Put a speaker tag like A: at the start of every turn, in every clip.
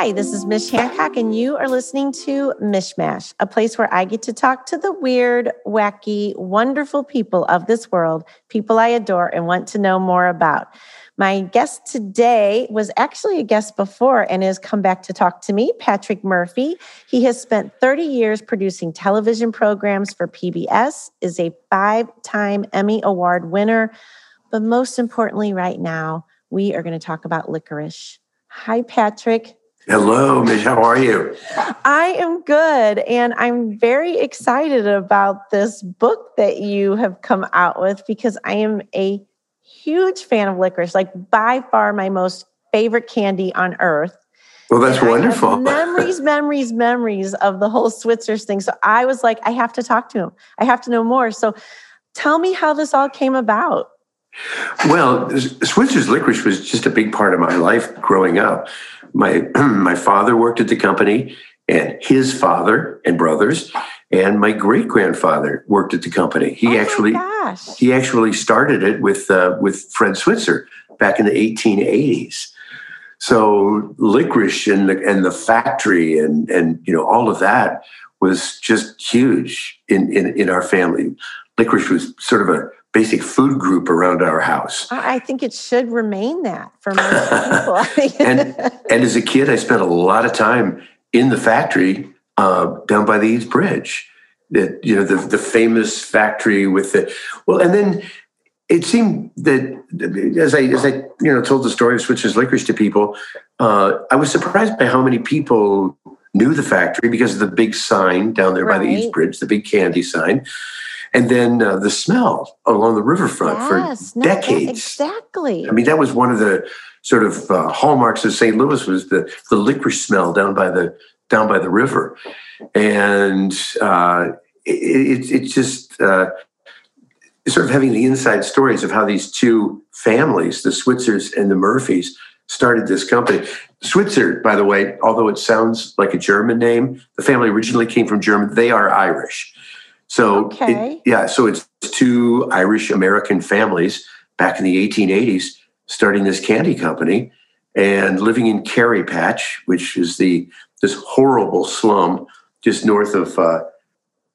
A: Hi, this is Mish Hancock, and you are listening to Mishmash, a place where I get to talk to the weird, wacky, wonderful people of this world, people I adore and want to know more about. My guest today was actually a guest before and has come back to talk to me, Patrick Murphy. He has spent 30 years producing television programs for PBS, is a five time Emmy Award winner. But most importantly, right now, we are going to talk about licorice. Hi, Patrick.
B: Hello, Mish. How are you?
A: I am good. And I'm very excited about this book that you have come out with because I am a huge fan of licorice, like by far my most favorite candy on earth.
B: Well, that's and wonderful.
A: memories, memories, memories of the whole Switzer's thing. So I was like, I have to talk to him. I have to know more. So tell me how this all came about.
B: Well, Switzer's licorice was just a big part of my life growing up. My my father worked at the company, and his father and brothers, and my great grandfather worked at the company. He
A: oh
B: actually he actually started it with uh, with Fred Switzer back in the 1880s. So licorice and the, and the factory and and you know all of that was just huge in, in in our family. Licorice was sort of a basic food group around our house.
A: I think it should remain that for most
B: people. and and as a kid, I spent a lot of time in the factory uh, down by the Eads Bridge. That you know the the famous factory with the well, and then it seemed that as I as I you know told the story of Switzer's licorice to people, uh, I was surprised by how many people knew the factory because of the big sign down there right. by the Eads Bridge, the big candy sign and then uh, the smell along the riverfront yes, for decades.
A: exactly.
B: I mean, that was one of the sort of uh, hallmarks of St. Louis was the the licorice smell down by the down by the river, and uh, it, it, it just uh, sort of having the inside stories of how these two families, the Switzers and the Murphys, started this company. Switzer, by the way, although it sounds like a German name, the family originally came from German. They are Irish. So
A: okay.
B: it, yeah, so it's two Irish American families back in the 1880s starting this candy company and living in Kerry Patch, which is the this horrible slum just north of uh,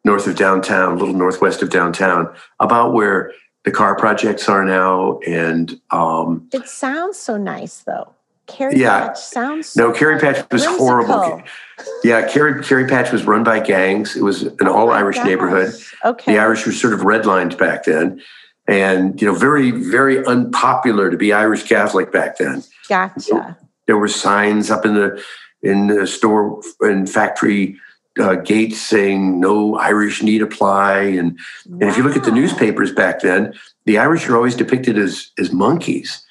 B: north of downtown, a little northwest of downtown, about where the car projects are now. And um,
A: it sounds so nice, though. Kerry yeah. Patch sounds
B: no. Kerry Patch was whimsical. horrible. Yeah, Kerry Kerry Patch was run by gangs. It was an oh all Irish gosh. neighborhood.
A: Okay,
B: the Irish were sort of redlined back then, and you know, very very unpopular to be Irish Catholic back then.
A: Gotcha.
B: There were signs up in the in the store and factory uh, gates saying no Irish need apply, and wow. and if you look at the newspapers back then, the Irish are always depicted as as monkeys.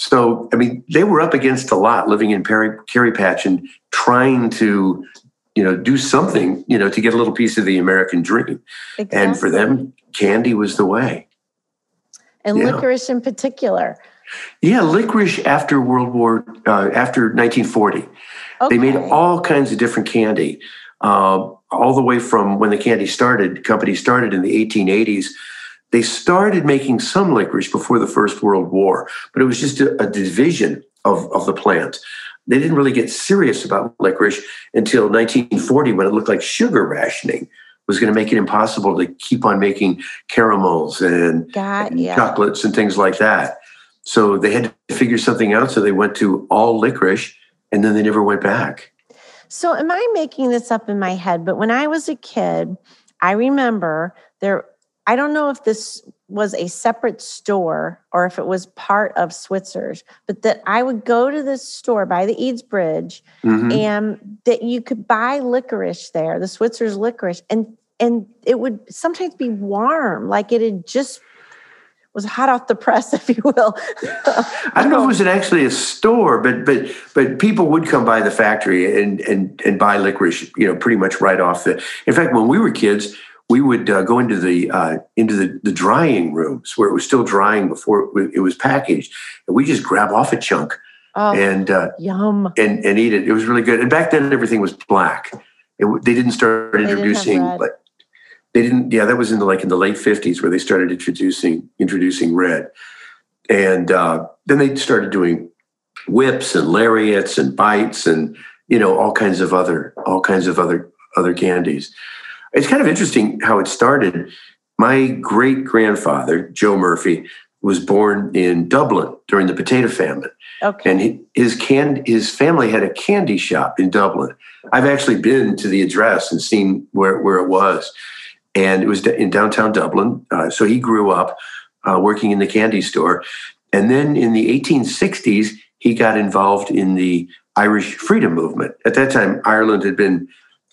B: So, I mean, they were up against a lot living in Perry, Kerry Patch and trying to, you know, do something, you know, to get a little piece of the American dream. Exactly. And for them, candy was the way.
A: And yeah. licorice in particular.
B: Yeah, licorice after World War, uh, after 1940. Okay. They made all kinds of different candy, uh, all the way from when the candy started, company started in the 1880s they started making some licorice before the First World War, but it was just a, a division of, of the plant. They didn't really get serious about licorice until 1940 when it looked like sugar rationing was going to make it impossible to keep on making caramels and,
A: God, yeah.
B: chocolates and things like that. So they had to figure something out. So they went to all licorice and then they never went back.
A: So, am I making this up in my head? But when I was a kid, I remember there I don't know if this was a separate store or if it was part of Switzer's, but that I would go to this store by the Eads Bridge mm-hmm. and that you could buy licorice there, the Switzer's licorice, and and it would sometimes be warm, like it had just was hot off the press, if you will.
B: I don't know if it was actually a store, but but but people would come by the factory and and and buy licorice, you know, pretty much right off the. In fact, when we were kids, we would uh, go into the uh, into the, the drying rooms where it was still drying before it was packaged, and we just grab off a chunk
A: oh,
B: and
A: uh, yum
B: and and eat it. It was really good. And back then, everything was black. It, they didn't start introducing,
A: didn't
B: but they didn't. Yeah, that was in the like in the late fifties where they started introducing introducing red, and uh, then they started doing whips and lariats and bites and you know, all kinds of other, all kinds of other, other candies. It's kind of interesting how it started. My great grandfather, Joe Murphy, was born in Dublin during the potato famine.
A: Okay.
B: And he, his can his family had a candy shop in Dublin. I've actually been to the address and seen where, where it was. And it was in downtown Dublin. Uh, so he grew up uh, working in the candy store. And then in the 1860s, he got involved in the Irish freedom movement. At that time, Ireland had been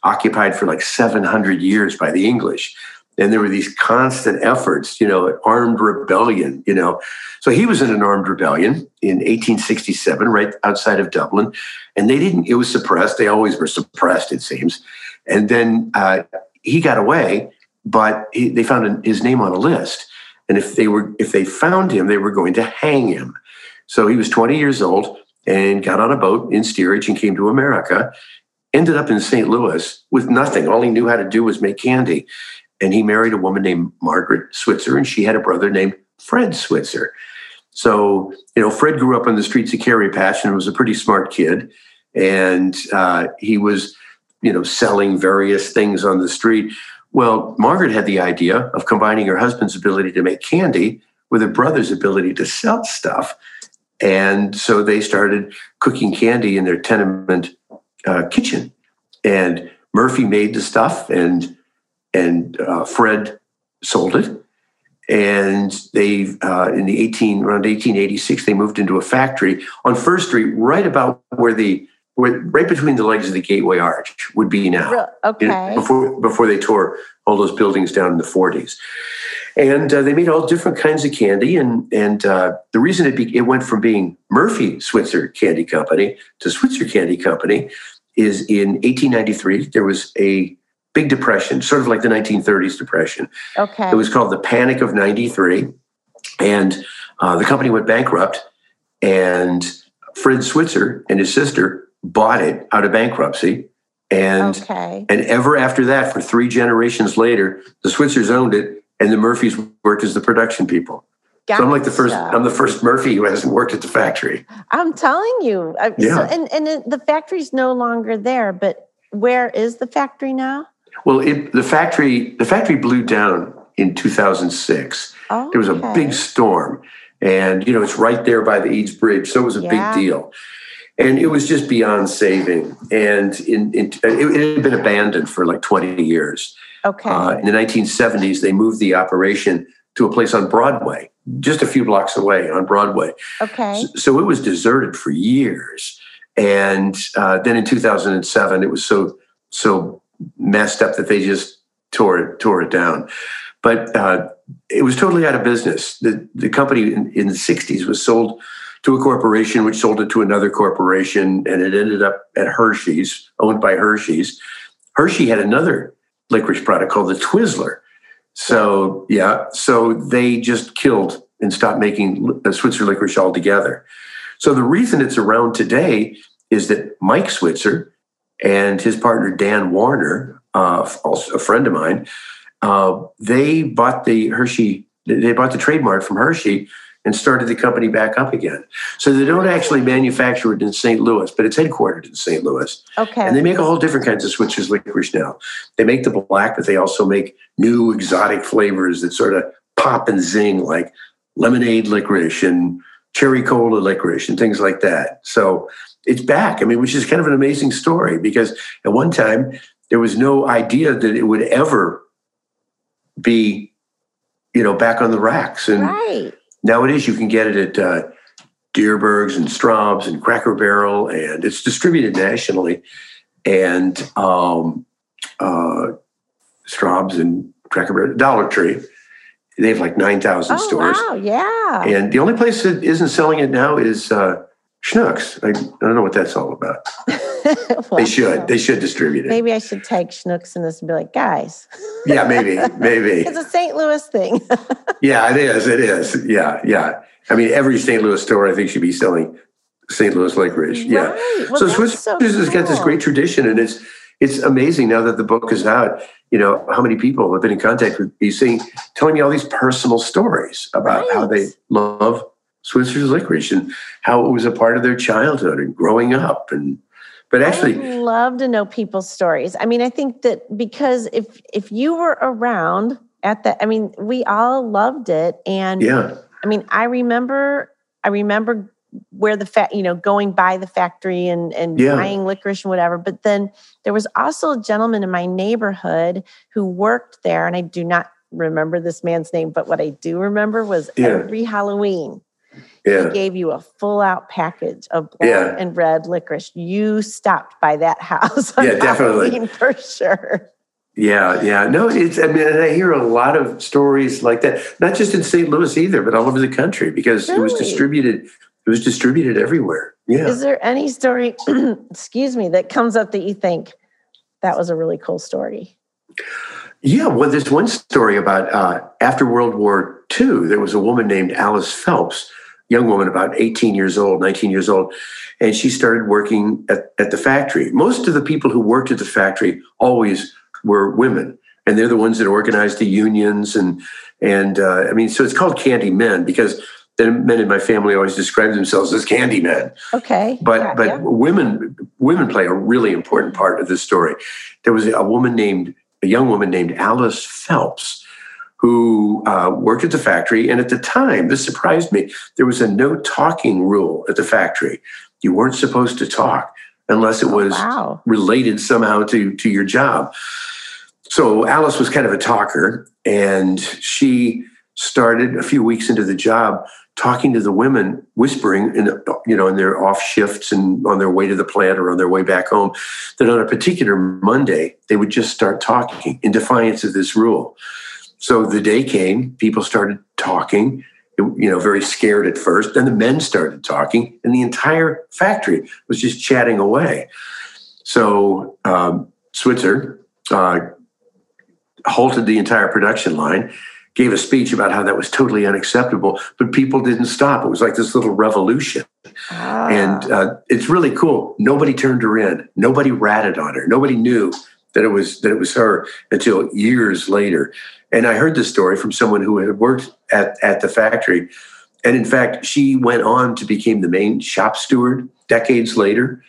B: occupied for like 700 years by the English. And there were these constant efforts, you know, armed rebellion, you know. So he was in an armed rebellion in 1867, right outside of Dublin. And they didn't, it was suppressed. They always were suppressed, it seems. And then uh, he got away, but he, they found his name on a list. And if they were, if they found him, they were going to hang him. So he was 20 years old and got on a boat in steerage and came to America. Ended up in St. Louis with nothing. All he knew how to do was make candy and he married a woman named Margaret Switzer, and she had a brother named Fred Switzer. So, you know, Fred grew up on the streets of Kerry Patch and was a pretty smart kid. And uh, he was, you know, selling various things on the street. Well, Margaret had the idea of combining her husband's ability to make candy with her brother's ability to sell stuff. And so they started cooking candy in their tenement uh, kitchen. And Murphy made the stuff and and uh, Fred sold it. And they, uh, in the 18 around 1886, they moved into a factory on First Street, right about where the right between the legs of the Gateway Arch would be now.
A: Okay.
B: before before they tore all those buildings down in the 40s, and uh, they made all different kinds of candy. And and uh, the reason it be, it went from being Murphy Switzer Candy Company to Switzer Candy Company is in 1893 there was a big depression, sort of like the 1930s depression.
A: Okay.
B: It was called the Panic of 93. And uh, the company went bankrupt. And Fred Switzer and his sister bought it out of bankruptcy. And,
A: okay.
B: and ever after that, for three generations later, the Switzers owned it and the Murphys worked as the production people. Gotcha. So I'm like the first. I'm the first Murphy who hasn't worked at the factory.
A: I'm telling you. Uh, yeah. So, and and the factory's no longer there, but where is the factory now?
B: Well, it, the factory the factory blew down in 2006.
A: Oh,
B: there was a big storm, and you know it's right there by the Eads Bridge, so it was a
A: Yeah.
B: big deal. And it was just beyond saving. And in, in, it, had been abandoned for like 20 years.
A: Okay.
B: Uh, in the 1970s, they moved the operation to a place on Broadway, just a few blocks away on Broadway.
A: okay.
B: So, so it was deserted for years. And uh, then in 2007, it was so so messed up that they just tore it tore it down. But uh, it was totally out of business. The the company in, in the 60s was sold to a corporation, which sold it to another corporation, and it ended up at Hershey's, owned by Hershey's. Hershey had another licorice product called the Twizzler. So yeah, so they just killed and stopped making uh, Switzer licorice altogether. So the reason it's around today is that Mike Switzer and his partner Dan Warner, uh, also a friend of mine, uh, they bought the Hershey, they bought the trademark from Hershey and started the company back up again. So they don't actually manufacture it in St. Louis, but it's headquartered in St. Louis.
A: Okay.
B: And they make all different kinds of Switzer's licorice now. They make the black, but they also make new exotic flavors that sort of pop and zing, like lemonade licorice and cherry cola licorice and things like that. So it's back. I mean, which is kind of an amazing story because at one time there was no idea that it would ever be, you know, back on the racks. And
A: right.
B: Nowadays you can get it at uh, Dierbergs and Straub's and Cracker Barrel, and it's distributed nationally. And um, uh, Straub's and Cracker Barrel, Dollar Tree, they have like 9,000
A: Oh
B: stores.
A: wow. Yeah.
B: And the only place that isn't selling it now is uh, Schnucks. I, I don't know what that's all about.
A: Well,
B: They should. They should distribute it.
A: Maybe I should take Schnucks in this and be like, guys,
B: Yeah, maybe, maybe.
A: it's a St. Louis thing.
B: Yeah, it is. It is. Yeah, yeah. I mean, every St. Louis store I think should be selling St. Louis licorice. Yeah.
A: Well,
B: so Swiss
A: so
B: has got this great tradition, and it's it's amazing now that the book is out. You know how many people have been in contact with me, saying, telling me all these personal stories about how they love Switzer's licorice and how it was a part of their childhood and growing up, and But actually,
A: I love to know people's stories. I mean, I think that because if if you were around at that, I mean, we all loved it, and
B: yeah.
A: I mean, I remember, I remember where the fat, you know, going by the factory and and
B: Yeah.
A: buying licorice and whatever. But then there was also a gentleman in my neighborhood who worked there, and I do not remember this man's name, but what I do remember was
B: Yeah.
A: every Halloween he gave you a full out package of black
B: Yeah.
A: and red licorice. You stopped by that house.
B: Yeah, definitely.
A: For sure.
B: Yeah, yeah. No, it's, I mean, I hear a lot of stories like that, not just in St. Louis either, but all over the country because it was distributed, it was distributed everywhere. Yeah.
A: Is there any story, excuse me, that comes up that you think that was a really cool story?
B: Yeah, well, there's one story about uh, after World War II, there was a woman named Alice Phelps, young woman about 18 years old, 19 years old, and she started working at, at the factory. Most of the people who worked at the factory always were women, and they're the ones that organized the unions. And, and uh, I mean, so it's called Candy Men because the men in my family always describe themselves as candy men
A: Okay.
B: but
A: yeah,
B: but
A: yeah.
B: women women play a really important part of this story. There was a woman named a young woman named Alice Phelps who uh, worked at the factory, and at the time, this surprised me. There was a no talking rule at the factory. You weren't supposed to talk unless it was
A: wow.
B: related somehow to to your job. So Alice was kind of a talker, and she started a few weeks into the job talking to the women, whispering in you know in their off shifts and on their way to the plant or on their way back home, that on a particular Monday they would just start talking in defiance of this rule. So the day came, people started talking. You know, very scared at first. Then the men started talking, and the entire factory was just chatting away. So um, Switzer uh, halted the entire production line, gave a speech about how that was totally unacceptable, but people didn't stop. It was like this little revolution.
A: Ah.
B: And uh, it's really cool. Nobody turned her in. Nobody ratted on her. Nobody knew that it was that it was her until years later. And I heard this story from someone who had worked at, at the factory. And in fact, she went on to become the main shop steward decades later.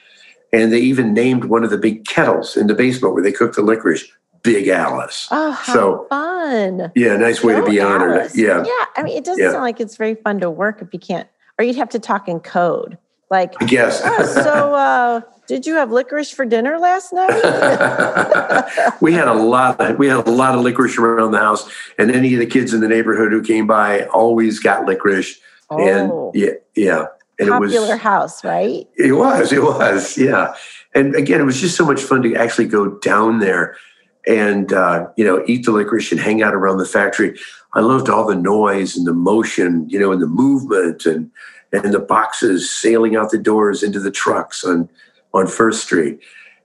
B: And they even named one of the big kettles in the basement where they cooked the licorice Big Alice.
A: oh, how
B: so-
A: fun.
B: Yeah, nice way to be honored.
A: Alice.
B: Yeah.
A: Yeah. I mean, it doesn't
B: Yeah.
A: sound like it's very fun to work if you can't, or you'd have to talk in code. Like,
B: I guess.
A: oh, so uh, did you have licorice for dinner last night?
B: we had a lot of, we had a lot of licorice around the house and any of the kids in the neighborhood who came by always got licorice
A: oh,
B: and yeah yeah and
A: popular
B: it was
A: house, right?
B: it was it was yeah and again it was just so much fun to actually go down there and uh, you know eat the licorice and hang out around the factory i loved all the noise and the motion you know and the movement and and the boxes sailing out the doors into the trucks on on first street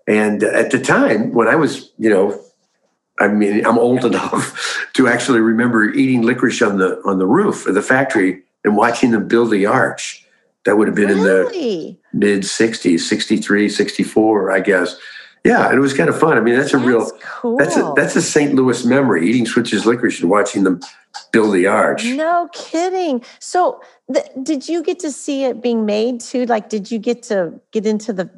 B: and at the time when i was you know I mean, I'm old enough to actually remember eating licorice on the on the roof of the factory and watching them build the arch. That would have been in the mid 60s, 63, 64, I guess. Yeah, and it was kind of fun. I mean, that's a real
A: That's cool.
B: that's a that's a St. Louis memory, eating Switzer's licorice and watching them build the arch.
A: No kidding. So, th- did you get to see it being made too? Like, did you get to get into the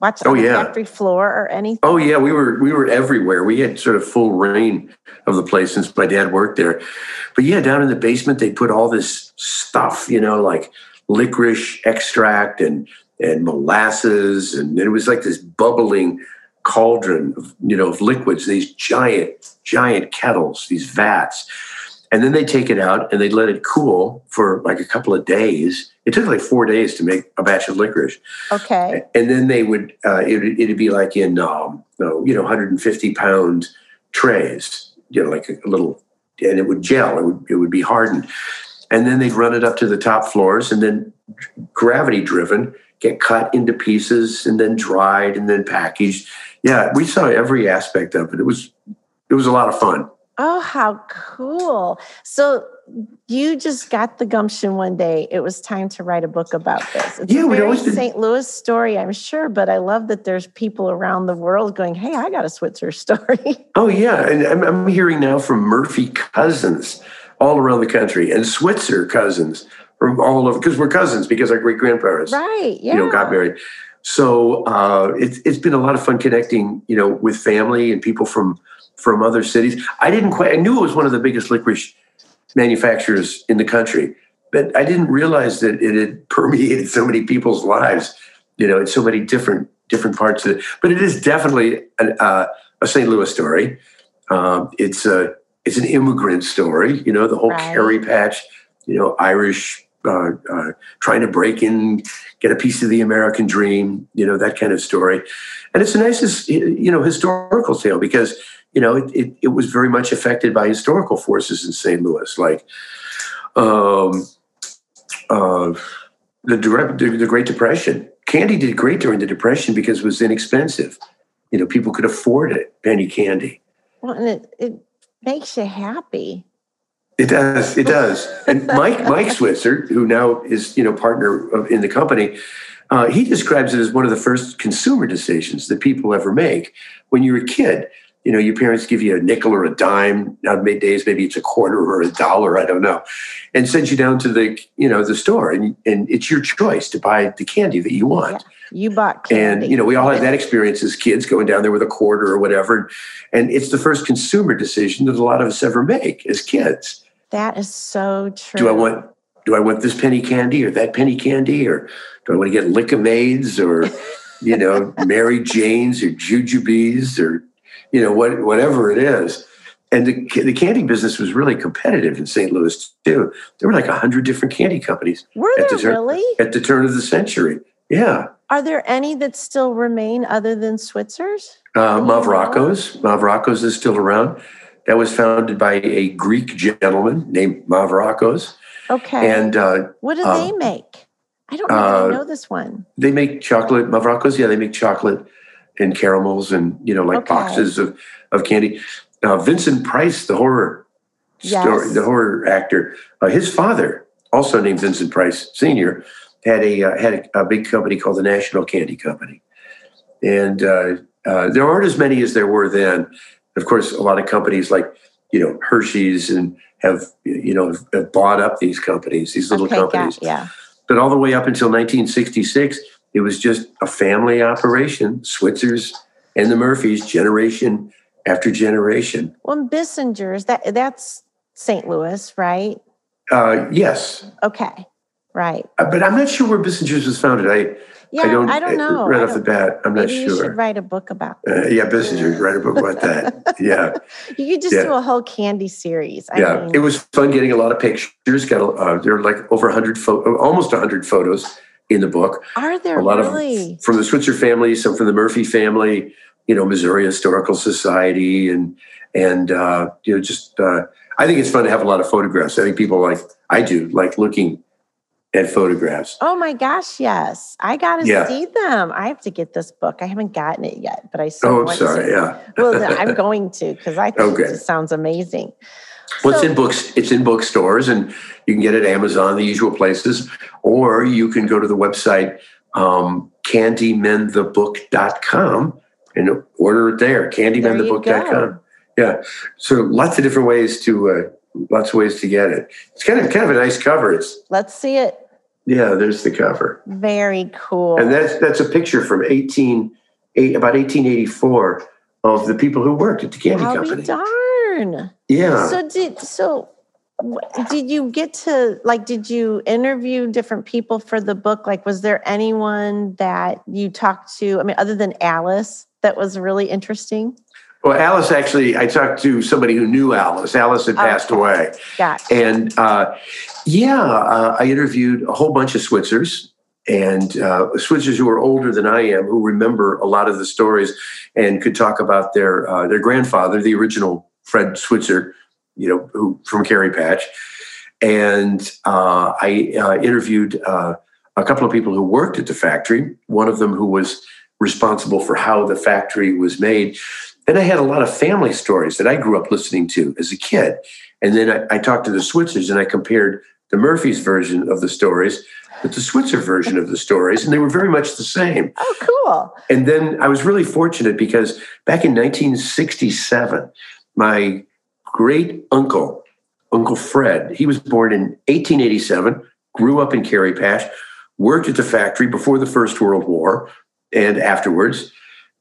A: watch
B: Oh,
A: the
B: yeah.
A: factory floor or anything?
B: Oh yeah, we were we were everywhere. We had sort of full rein of the place since my dad worked there. But yeah, down in the basement they put all this stuff, you know, like licorice extract and and molasses, and it was like this bubbling cauldron of you know of liquids. These giant giant kettles, these vats, and then they take it out and they let it cool for like a couple of days. It took like four days to make a batch of licorice.
A: Okay.
B: and then they would uh, it, it'd be like in um, you know 150 pound trays you know like a, little and it would gel. It would, it would be hardened. And then they'd run it up to the top floors and then gravity driven get cut into pieces and then dried and then packaged. Yeah we saw every aspect of it. It was it was a lot of fun
A: Oh, how cool. So, you just got the gumption one day. It was time to write a book about this. It's
B: Yeah,
A: a very
B: always been-
A: St. Louis story, I'm sure, but I love that there's people around the world going, "Hey, I got a Switzer story."
B: Oh yeah, and I'm, I'm hearing now from Murphy cousins all around the country and Switzer cousins from all over because we're cousins because our great grandparents
A: right. Yeah.
B: you know got married. so uh, it's it's been a lot of fun connecting, you know, with family and people from from other cities. I didn't quite. I knew it was one of the biggest licorice manufacturers in the country, but I didn't realize that it had permeated so many people's lives. You know, in so many different different parts of it. But it is definitely an, uh, a St. Louis story. Um, it's a it's an immigrant story. You know, the whole right. Kerry patch. You know, Irish uh, uh, trying to break in, get a piece of the American dream, you know, that kind of story. And it's a nice, you know, historical tale because, you know, it, it, it was very much affected by historical forces in St. Louis, like um, uh, the, direct, the, the Great Depression. Candy did great during the Depression because it was inexpensive. You know, people could afford it, penny candy.
A: Well, and it, it makes you happy.
B: It does. It does. And Mike Mike Switzer, who now is you know partner of, in the company, uh, he describes it as one of the first consumer decisions that people ever make. When you're a kid, you know your parents give you a nickel or a dime. Nowadays, maybe it's a quarter or a dollar. I don't know, and send you down to the you know the store, and and it's your choice to buy the candy that you want. Yeah.
A: You bought candy.
B: And, you know, we all had that experience as kids going down there with a quarter or whatever. And it's the first consumer decision that a lot of us ever make as kids.
A: That is so true.
B: Do I want do I want this penny candy or that penny candy or do I want to get Lik-M-Aids or you know Mary Janes or Jujubes or you know what whatever it is. And the, the candy business was really competitive in St. Louis too. There were like a hundred different candy companies.
A: Were there the turn, really
B: at the turn of the century? Yeah.
A: Are there any that still remain other than Switzer's?
B: Uh. Mavrakos is still around that was founded by a Greek gentleman named Mavrakos.
A: Okay.
B: And uh,
A: what do they um, make? I don't know. Uh, know this one.
B: They make chocolate Mavrakos. Yeah, they make chocolate and caramels and you know like okay. boxes of of candy. Uh, Vincent Price, the horror yes. story, the horror actor, uh, his father, also named Vincent Price Senior, had a uh, had a, a, big company called the National Candy Company, and uh, there aren't as many as there were then of course, a lot of companies like you know Hershey's and have you know have bought up these companies, these little okay, companies.
A: Yeah.
B: But all the way up until 1966, it was just a family operation. Switzers and the Murphys, generation after generation.
A: Well, Bissinger's that that's St. Louis, right?
B: Uh, yes.
A: Okay. Right.
B: Uh, but I'm not sure where Bissinger's was founded. I
A: yeah, I don't, I don't know.
B: Right off the bat, I'm not sure.
A: You should write a book about.
B: Uh, yeah, Bissinger, write a book about that. Yeah,
A: you could just yeah. do a whole candy series.
B: I yeah, mean, it was fun getting a lot of pictures. Got uh, there are like over 100 photos, almost 100 photos in the book.
A: Are there
B: a lot
A: really?
B: of from the Switzer family, some from the Murphy family. You know, Missouri Historical Society, and and uh, you know, just uh, I think it's fun to have a lot of photographs. I think people like I do like looking at photographs.
A: Oh my gosh, yes. I got to yeah. see them. I have to get this book. I haven't gotten it yet, but I
B: so Oh, I'm sorry. Yeah.
A: well, I'm going to because I think okay. it sounds amazing.
B: Well, so, it's in books. It's in bookstores, and you can get it at Amazon, the usual places, or you can go to the website um, candymenthebook.com and order it there. Candymenthebook.com. Yeah. So lots of different ways to uh, lots of ways to get it. It's kind of kind of a nice cover. It's
A: let's see it.
B: Yeah, there's the cover.
A: Very cool.
B: And that's that's a picture from 18 eight, about 1884 of the people who worked at the candy
A: I'll
B: company.
A: Darn.
B: Yeah.
A: So did so did you get to like did you interview different people for the book like was there anyone that you talked to i mean other than alice that was really interesting
B: well, Alice actually, I talked to somebody who knew Alice. Alice had passed
A: okay.
B: away.
A: Gotcha.
B: And uh, yeah, uh, I interviewed a whole bunch of Switzers and uh, Switzers who are older than I am, who remember a lot of the stories and could talk about their uh, their grandfather, the original Fred Switzer, you know, who from Kerry Patch. And uh, I uh, interviewed a couple of people who worked at the factory. One of them who was responsible for how the factory was made. Then I had a lot of family stories that I grew up listening to as a kid. And then I, I talked to the Switzers and I compared the Murphy's version of the stories with the Switzer version of the stories, and they were very much the same.
A: Oh, cool.
B: And then I was really fortunate because back in 1967, my great uncle, Uncle Fred, he was born in 1887, grew up in Kerry Patch, worked at the factory before the First World War, and afterwards.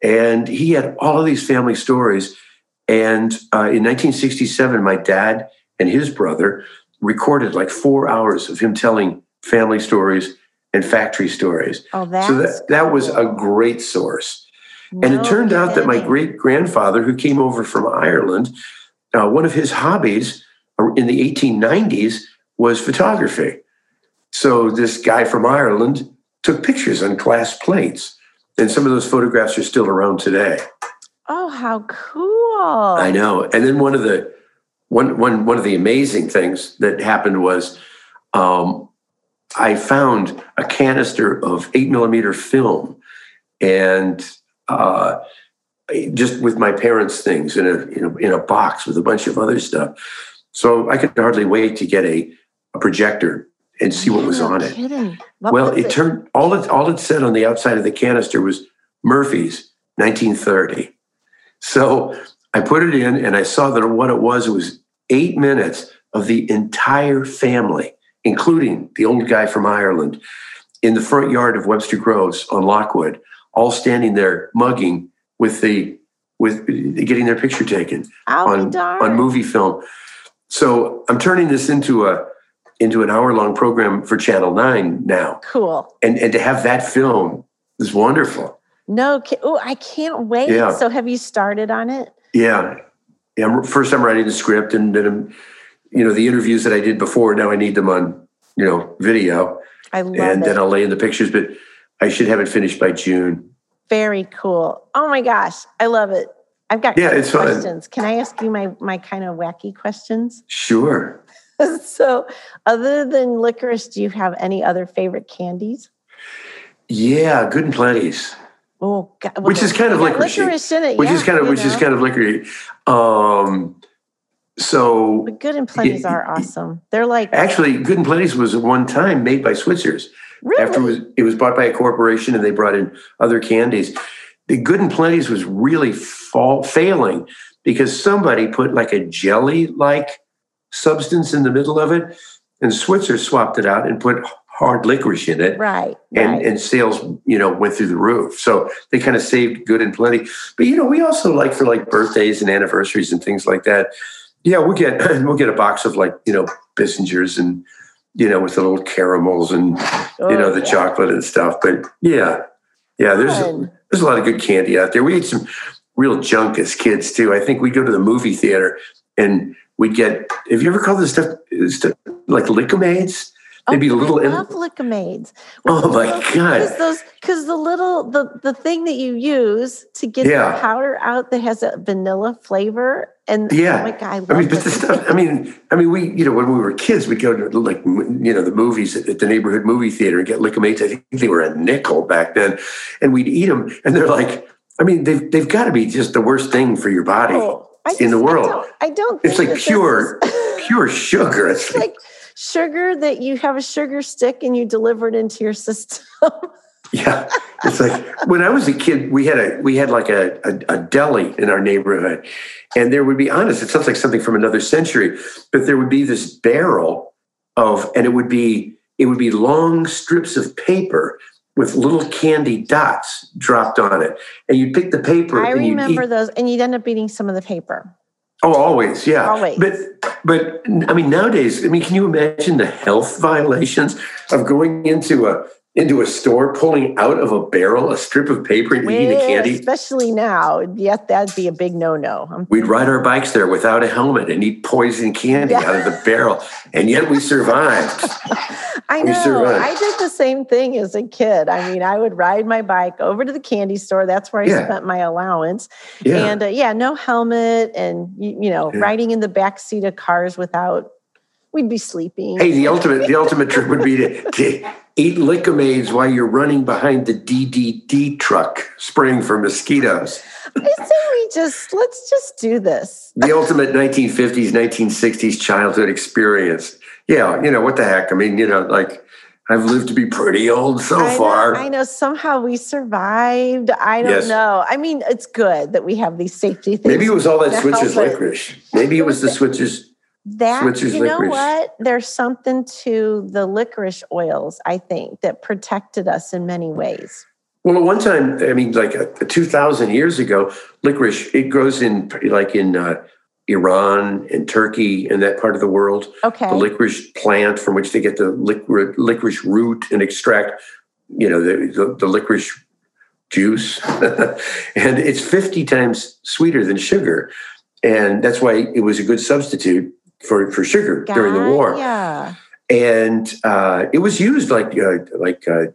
B: And he had all of these family stories. And uh, in 1967, my dad and his brother recorded like four hours of him telling family stories and factory stories.
A: Oh, that's
B: so that, that was a great source. No and it turned out that my great grandfather, who came over from Ireland, uh, one of his hobbies in the 1890s was photography. So this guy from Ireland took pictures on glass plates, and some of those photographs are still around today.
A: Oh, how cool!
B: I know. And then one of the one one one of the amazing things that happened was um, I found a canister of eight millimeter film, and uh, just with my parents' things in a, in a, in a box with a bunch of other stuff. So I could hardly wait to get a, a projector and see what was on it. well, it, it, turned all it all it said on the outside of the canister was Murphy's 1930. So I put it in and I saw that what it was, it was eight minutes of the entire family, including the old guy from Ireland, in the front yard of Webster Groves on Lockwood, all standing there mugging with the with getting their picture taken on, on movie film. So I'm turning this into a into an hour long program for Channel Nine now.
A: Cool.
B: And and to have that film is wonderful.
A: No, oh, I can't wait. Yeah. So have you started on it?
B: Yeah, yeah. First, I'm writing the script, and then I'm, you know, the interviews that I did before. Now I need them on, you know, video.
A: I love
B: and
A: it.
B: then I'll lay in the pictures, but I should have it finished by June.
A: Very cool. Oh my gosh, I love it. I've got
B: yeah, it's
A: questions.
B: Fun.
A: Can I ask you my my kind of wacky questions?
B: Sure.
A: so, other than licorice, do you have any other favorite candies?
B: Yeah, good and plenty's.
A: Oh, God.
B: Well, which is kind of licorice.
A: licorice in it,
B: which
A: yeah,
B: is kind of which know. is kind of licorice. Um, so,
A: but good and plenty's are awesome. They're like
B: actually good and plenty's was at one time made by Switzers.
A: Really?
B: After it was, it was bought by a corporation and they brought in other candies the Good and Plenty's was really fall, failing because somebody put like a jelly like substance in the middle of it, and Switzer swapped it out and put hard licorice in it.
A: Right.
B: And
A: right.
B: and sales, you know, went through the roof. So they kind of saved good and plenty. But you know, we also like for like birthdays and anniversaries and things like that. Yeah, we'll get we'll get a box of like, you know, Bissingers and you know, with the little caramels and oh, you know, oh, the yeah. chocolate and stuff. But yeah. Yeah, there's there's a lot of good candy out there. We ate some real junk as kids too. I think we'd go to the movie theater and we'd get. Have you ever called this stuff, stuff like Lik-M-Aids?
A: They'd be oh, little. I love Lik-M-Aids.
B: Oh my god!
A: Because those, because the little, the the thing that you use to get yeah. the powder out that has a vanilla flavor, and oh
B: yeah,
A: oh my god, I,
B: I mean, but the stuff. I mean, I mean, we, you know, when we were kids, we'd go to like, you know, the movies at, at the neighborhood movie theater and get Lik-M-Aids. I think they were a nickel back then, and we'd eat them, and they're like, I mean, they've they've got to be just the worst thing for your body oh, just, in the world. I
A: don't. I don't
B: it's like pure, pure sugar.
A: It's like sugar that you have a sugar stick and you deliver it into your system.
B: yeah, it's like when I was a kid, we had a we had like a, a, a deli in our neighborhood, and there would be honest. It sounds like something from another century, but there would be this barrel of, and it would be it would be long strips of paper with little candy dots dropped on it, and you'd pick the paper.
A: And I remember those, and you'd end up eating some of the paper.
B: Oh, always, yeah.
A: Always.
B: But but I mean nowadays, I mean, can you imagine the health violations of going into a into a store, pulling out of a barrel a strip of paper and eating the candy?
A: Especially now, yet that'd be a big no-no.
B: We'd ride our bikes there without a helmet and eat poison candy yeah. out of the barrel, and yet we survived.
A: I know. I did the same thing as a kid. I mean, I would ride my bike over to the candy store. That's where I yeah. spent my allowance. Yeah. And uh, yeah, no helmet, and you, you know, riding in the back seat of cars without. We'd be sleeping.
B: Hey, the ultimate the ultimate trick would be to, to eat Lik-M-Aids while you're running behind the DDT truck, spraying for mosquitoes.
A: I say we just let's just do this.
B: The ultimate 1950s, 1960s childhood experience yeah, you know, what the heck? I mean, you know, like I've lived to be pretty old so
A: I
B: far.
A: Know, I know somehow we survived. I don't yes. know. I mean, it's good that we have these safety things.
B: Maybe it was all that Switzer's licorice. Maybe it was the Switzer's.
A: That Switzer's you know licorice. what? There's something to the licorice oils. I think that protected us in many ways.
B: Well, at one time, I mean, like uh, 2,000 years ago, licorice, it grows in like in uh, Iran and Turkey and that part of the world.
A: Okay.
B: The licorice plant from which they get the licorice, licorice root and extract, you know, the, the, the licorice juice. and it's 50 times sweeter than sugar. And that's why it was a good substitute for, for sugar
A: Got
B: during the war.
A: Yeah.
B: And uh, it was used like uh, like uh,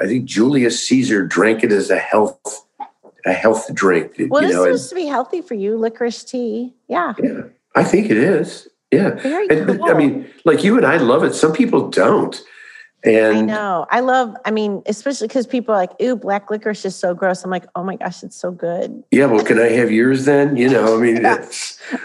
B: I think Julius Caesar drank it as a health a health drink.
A: Well,
B: you
A: it's supposed to be healthy for you, licorice tea. Yeah.
B: yeah, I think it is. Yeah,
A: Very
B: and
A: cool.
B: I mean, like you and I love it. Some people don't. And I
A: know. I love, I mean, especially because people are like, ooh, black licorice is so gross. I'm like, oh my gosh, it's so good.
B: yeah, well, can I have yours then? You know, I mean,
A: Yeah.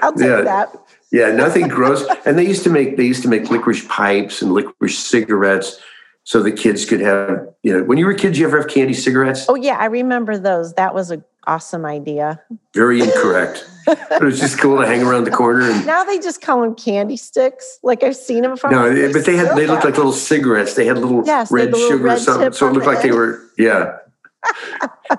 A: I'll take
B: Yeah.
A: that.
B: Yeah, nothing gross. And they used to make they used to make licorice pipes and licorice cigarettes, so the kids could have. You know, when you were kids you ever have candy cigarettes?
A: Oh, yeah. I remember those. That was an awesome idea.
B: Very incorrect. but it was just cool to hang around the corner and.
A: Now they just call them candy sticks. Like I've seen them from.
B: No, eh, but they had they looked like little cigarettes. They had little
A: Yes, they had
B: red
A: little
B: sugar or
A: red
B: something, so it looked like they were yeah.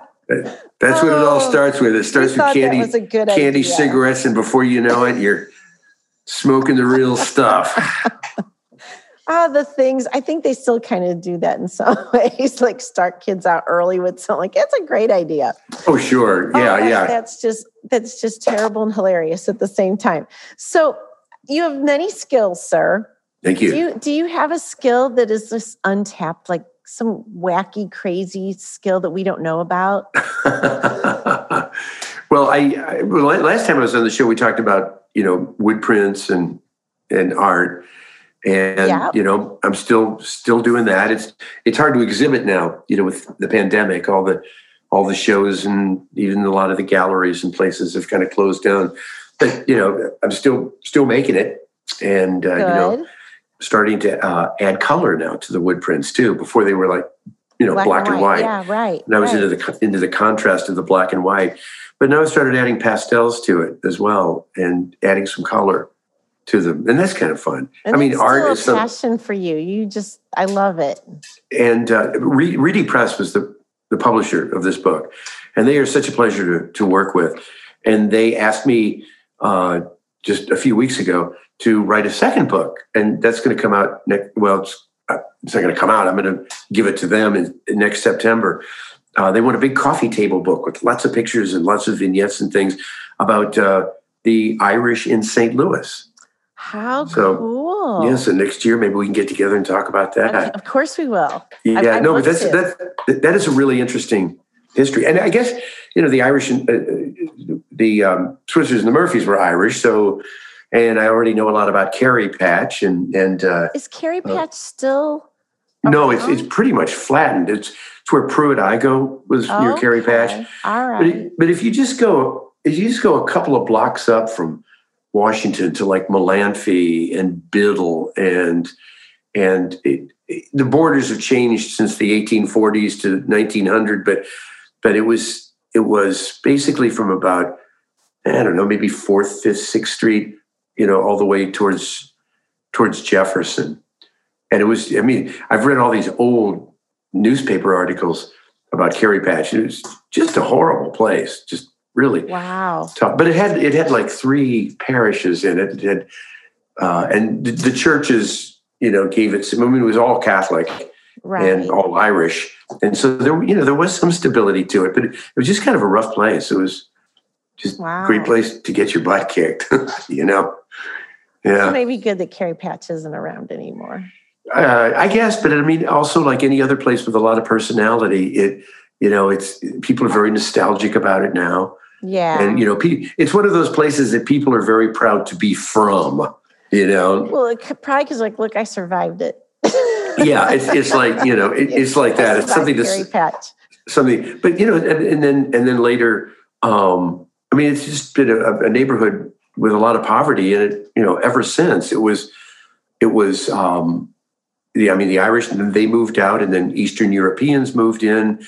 B: That's what it all
A: Oh,
B: starts with. It starts with candy,
A: was a good
B: candy
A: idea.
B: cigarettes, and before you know it, you're smoking the real stuff.
A: Ah, the things. I think they still kind of do that in some ways, like start kids out early with something. Like it's a great idea.
B: Oh, sure,
A: Oh,
B: yeah,
A: that-
B: yeah.
A: That's just that's just terrible and hilarious at the same time. So you have many skills, sir.
B: Thank
A: Do
B: you.
A: you do you have a skill that is just untapped, like some wacky, crazy skill that we don't know about?
B: well, I, I well, last time I was on the show, we talked about you know wood prints and and art, and
A: Yeah.
B: you know I'm still still doing that. It's it's hard to exhibit now, you know, with the pandemic, all the all the shows and even a lot of the galleries and places have kind of closed down. But you know, I'm still still making it, and uh, you know, starting to uh, add color now to the wood prints too. Before they were like you know black, and white.
A: Yeah, right.
B: And I was
A: right.
B: into the into the contrast of the black and white. But now I started adding pastels to it as well and adding some color to them. And that's kind of fun.
A: And
B: I mean, art is some,
A: passion for you. You just, I love it.
B: and uh, Re- Reedy Press was the, the publisher of this book. And they are such a pleasure to, to work with. And they asked me uh, just a few weeks ago to write a second book. And that's going to come out next, well, it's, it's not going to come out. I'm going to give it to them in, in next September. Uh, they want a big coffee table book with lots of pictures and lots of vignettes and things about uh, the Irish in St. Louis.
A: How
B: So,
A: cool.
B: Yeah, so next year maybe we can get together and talk about that.
A: Of- Of course we will.
B: Yeah,
A: I
B: no, but that's
A: to.
B: that that is a really interesting history, and I guess you know the Irish, and uh, the um, Switzers and the Murphys were Irish, so and I already know a lot about Kerry Patch, and and uh,
A: Is Kerry Patch still?
B: no, it's
A: around?
B: it's pretty much flattened. It's it's where Pruitt Igoe was near Kerry Patch,
A: Okay. All
B: but it, but if you just go if you just go a couple of blocks up from Washington to like Mullanphy and Biddle and and it, it- the borders have changed since the 1840s to 1900 but but it was it was basically from about I don't know maybe 4th 5th 6th street you know all the way towards towards Jefferson and it was I mean I've read all these old newspaper articles about Kerry Patch it was just a horrible place just really
A: wow.
B: tough. But it had it had like three parishes in it. It had, uh, and the, the churches, you know, gave it. Some, I mean, it was all Catholic
A: Right.
B: and all Irish, and so there, you know, there was some stability to it. But it, was just kind of a rough place. It was just
A: Wow.
B: a great place to get your butt kicked. you know, yeah.
A: It may be good that Kerry Patch isn't around anymore.
B: Uh, I guess, but I mean, also like any other place with a lot of personality, it you know, it's people are very nostalgic about it now.
A: Yeah.
B: and you know it's one of those places that people are very proud to be from you know
A: well, it could, probably because, like, look, I survived it.
B: yeah it's, it's like you know it, it's like that it's something
A: Kerry
B: that's
A: Patch.
B: something but you know and, and then and then later um i mean it's just been a, a neighborhood with a lot of poverty in it you know ever since. It was it was um the i mean the irish they moved out and then eastern europeans moved in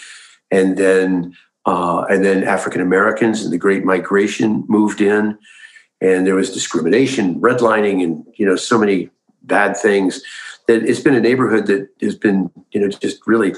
B: and then uh, and then African Americans and the Great Migration moved in, and there was discrimination, redlining, and you know so many bad things. That it's been a neighborhood that has been you know just really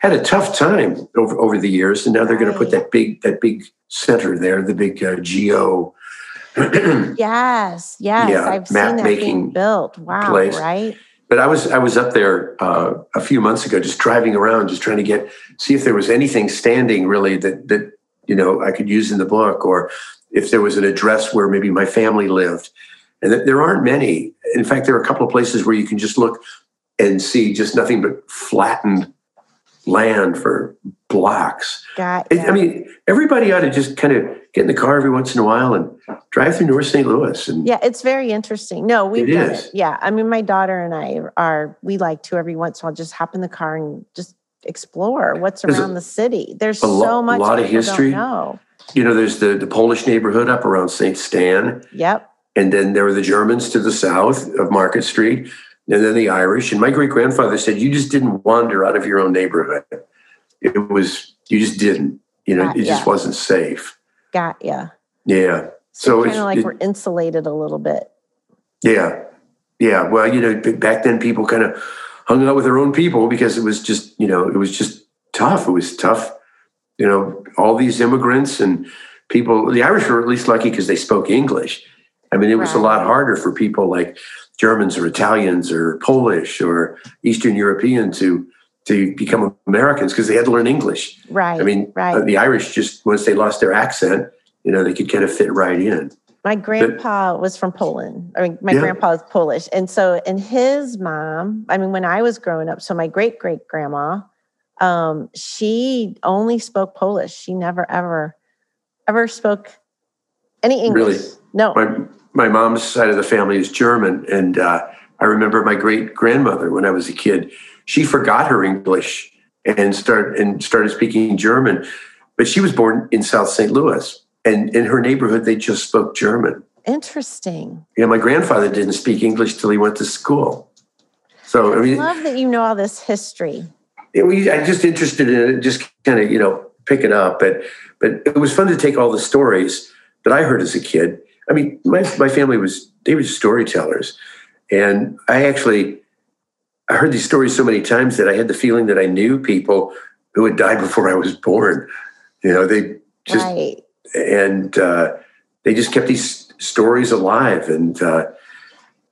B: had a tough time over, over the years, and now they're going to put that big that big center there, the big uh, geo.
A: yes, yes, yeah, I've seen that being built. Wow, place. right?
B: But I was I was up there uh, a few months ago, just driving around, just trying to get see if there was anything standing really that that you know I could use in the book, or if there was an address where maybe my family lived. And there aren't many. In fact, there are a couple of places where you can just look and see just nothing but flattened land for blocks.
A: Got.
B: I mean, everybody ought to just kind of get in the car every once in a while and drive through North St. Louis. And
A: yeah, it's very interesting. No, we've it done is. it. Yeah, I mean, my daughter and I are we like to every once in a while just hop in the car and just explore what's there's around a, the city. There's lo- so much.
B: A lot of history.
A: Know.
B: You know, there's the the Polish neighborhood up around St. Stan.
A: Yep.
B: And then there were the Germans to the south of Market Street and then the Irish. And my great grandfather said, You just didn't wander out of your own neighborhood. It was, you just didn't, you know, Got it ya. just wasn't safe.
A: Got ya.
B: Yeah.
A: So, so kind of like it, we're insulated a little bit.
B: Yeah. Yeah. Well, you know, back then people kind of hung out with their own people because it was just, you know, it was just tough. It was tough. You know, all these immigrants and people, the Irish were at least lucky because they spoke English. I mean, it was right. a lot harder for people like Germans or Italians or Polish or Eastern European to to become Americans because they had to learn English.
A: Right.
B: I mean,
A: right.
B: Uh, the Irish just once they lost their accent, you know, they could kind of fit right in.
A: My grandpa but, was from Poland. I mean, my yeah. grandpa was Polish, and so and his mom. I mean, when I was growing up, so my great great grandma, um, she only spoke Polish. She never ever ever spoke any English.
B: Really?
A: No.
B: My, my mom's side of the family is German, and uh, I remember my great grandmother when I was a kid. She forgot her English and started and started speaking German, but she was born in South St. Louis, and in her neighborhood they just spoke German.
A: Interesting.
B: Yeah, my grandfather didn't speak English till he went to school. So I, mean,
A: love that you know all this history.
B: Yeah, we, I'm just interested in it, just kind of you know pick it up, but but it was fun to take all the stories that I heard as a kid I mean, my, my family was, they were storytellers. And I actually, I heard these stories so many times that I had the feeling that I knew people who had died before I was born. You know, they just, right. and uh, they just kept these stories alive. And uh,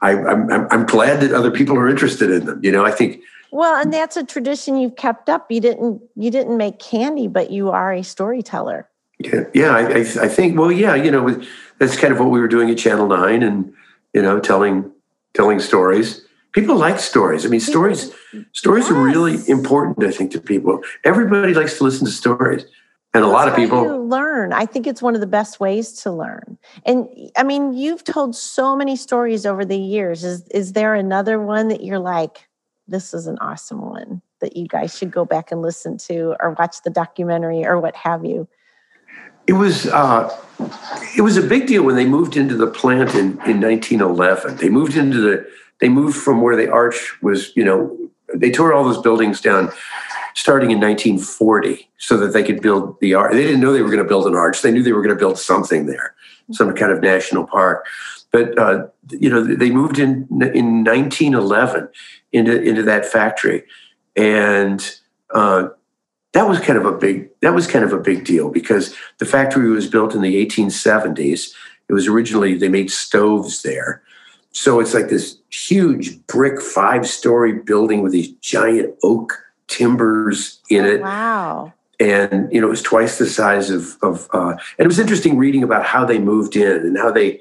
B: I, I'm, I'm glad that other people are interested in them. You know, I think,
A: well, and that's a tradition you've kept up. You didn't you didn't make candy, but you are a storyteller.
B: Yeah, yeah. I, I, I think. Well, yeah. You know, that's kind of what we were doing at Channel Nine, and you know, telling telling stories. People like stories. I mean, stories stories yes. are really important. I think to people. Everybody likes to listen to stories, and a lot of people
A: learn. I think it's one of the best ways to learn. And I mean, you've told so many stories over the years. Is is there another one that you're like, this is an awesome one that you guys should go back and listen to, or watch the documentary, or what have you?
B: It was uh, it was a big deal when they moved into the plant in, in 1911. They moved into the they moved from where the arch was. You know, they tore all those buildings down starting in 1940 so that they could build the arch. They didn't know they were going to build an arch. They knew they were going to build something there, some kind of national park. But uh, you know, they moved in in 1911 into into that factory, and uh, that was kind of a big that was kind of a big deal because the factory was built in the 1870s. It was originally they made stoves there. So it's like this huge brick five-story building with these giant oak timbers in it.
A: Wow.
B: And you know, it was twice the size of of uh, and it was interesting reading about how they moved in and how they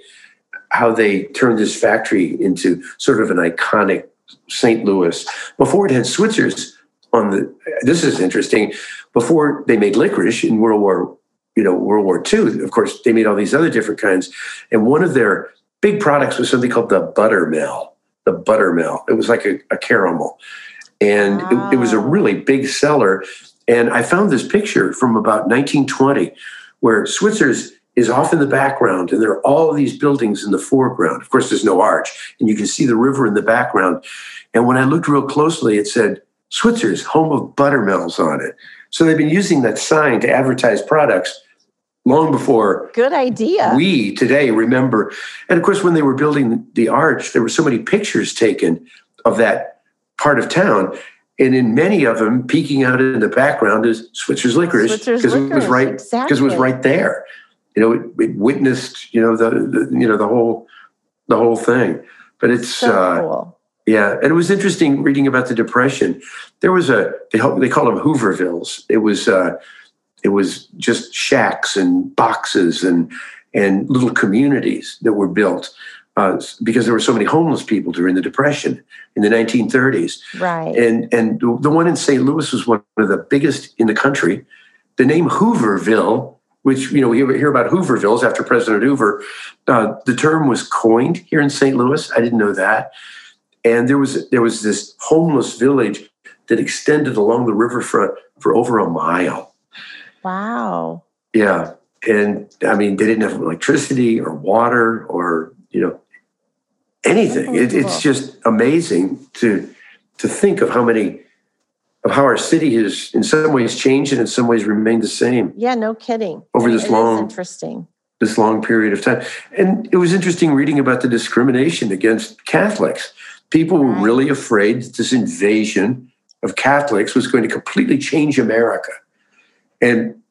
B: how they turned this factory into sort of an iconic St. Louis. Before it had Switzer's on the this is interesting. Before they made licorice in world war you know world war ii of course they made all these other different kinds. And one of their big products was something called the buttermel the buttermel it was like a, a caramel. And it, it was a ah. really big seller. And i found this picture from about 1920 where switzer's is off in the background and there are all these buildings in the foreground. Of course there's no arch and you can see the river in the background. And when i looked real closely it said Switzer's, home of buttermills on it. So they've been using that sign to advertise products long before.
A: Good idea.
B: We today remember. And of course, when they were building the arch, there were so many pictures taken of that part of town. and in many of them, peeking out in the background is Switzer's licorice
A: because
B: it was right because exactly. it was right there. You know, it, it, witnessed you know the, the, you know the whole the whole thing. But it's
A: so uh, cool.
B: Yeah, and it was interesting reading about the depression. There was a they they called them Hoovervilles. It was uh, it was just shacks and boxes and and little communities that were built uh, because there were so many homeless people during the Depression in the 1930s.
A: Right.
B: And and the one in St. Louis was one of the biggest in the country. The name Hooverville, which you know we hear about Hoovervilles after President Hoover, uh, the term was coined here in St. Louis. I didn't know that. And there was there was this homeless village that extended along the riverfront for over a mile.
A: Wow.
B: Yeah. And I mean, they didn't have electricity or water or, you know, anything. It, it's just amazing to to think of how many of how our city has in some ways changed and in some ways remained the same.
A: Yeah, no kidding.
B: Over this
A: it
B: long
A: interesting.
B: This long period of time. And it was interesting reading about the discrimination against Catholics. People were really afraid that this invasion of Catholics was going to completely change America. And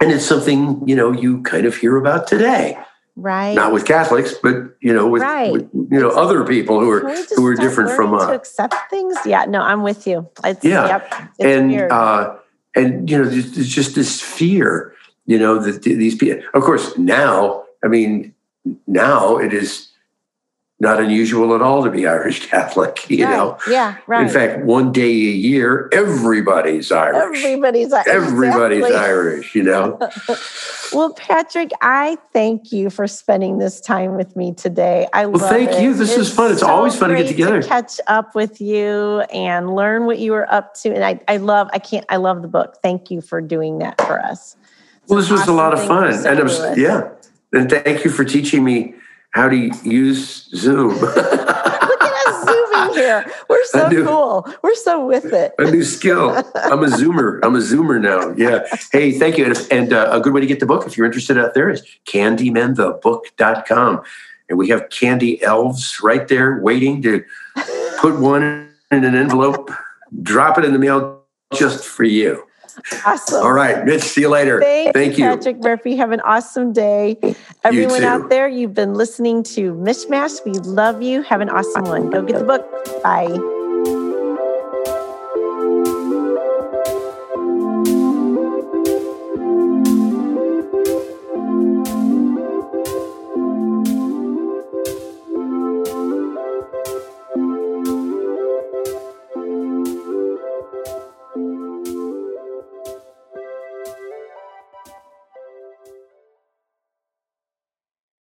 B: and it's something, you know, you kind of hear about today.
A: Right.
B: Not with Catholics, but you know, with,
A: right.
B: with you know other people who are who are different from us.
A: To accept things, yeah. No, I'm with you.
B: It's, yeah, yep, and uh, and you know, there's, there's just this fear, you know, that these people. Of course, now, I mean, now it is not unusual at all to be Irish Catholic, you
A: right.
B: know?
A: Yeah, right.
B: In fact, one day a year, everybody's Irish.
A: Everybody's Irish.
B: Everybody's exactly. Irish, you know?
A: well, Patrick, I thank you for spending this time with me today. I
B: well,
A: love
B: thank
A: it.
B: you. This
A: it's
B: is fun. It's
A: so
B: always fun to get together.
A: To catch up with you and learn what you were up to. And I, I love, I can't, I love the book. Thank you for doing that for us.
B: It's well, this was awesome a lot of fun. And was, yeah. And thank you for teaching me how to use Zoom.
A: Look at us zooming here. We're so new, cool. We're so with it.
B: A new skill. I'm a Zoomer. I'm a Zoomer now. Yeah. Hey, thank you. And, and uh, a good way to get the book, if you're interested out there, is candymanthebook.com. And we have candy elves right there waiting to put one in an envelope, drop it in the mail just for you.
A: Awesome.
B: All right, Mitch, see you later.
A: Thank,
B: Thank
A: you, Patrick Murphy. Have an awesome day. Everyone out there, you've been listening to Mishmash. We love you. Have an awesome one. Go get the book. Bye.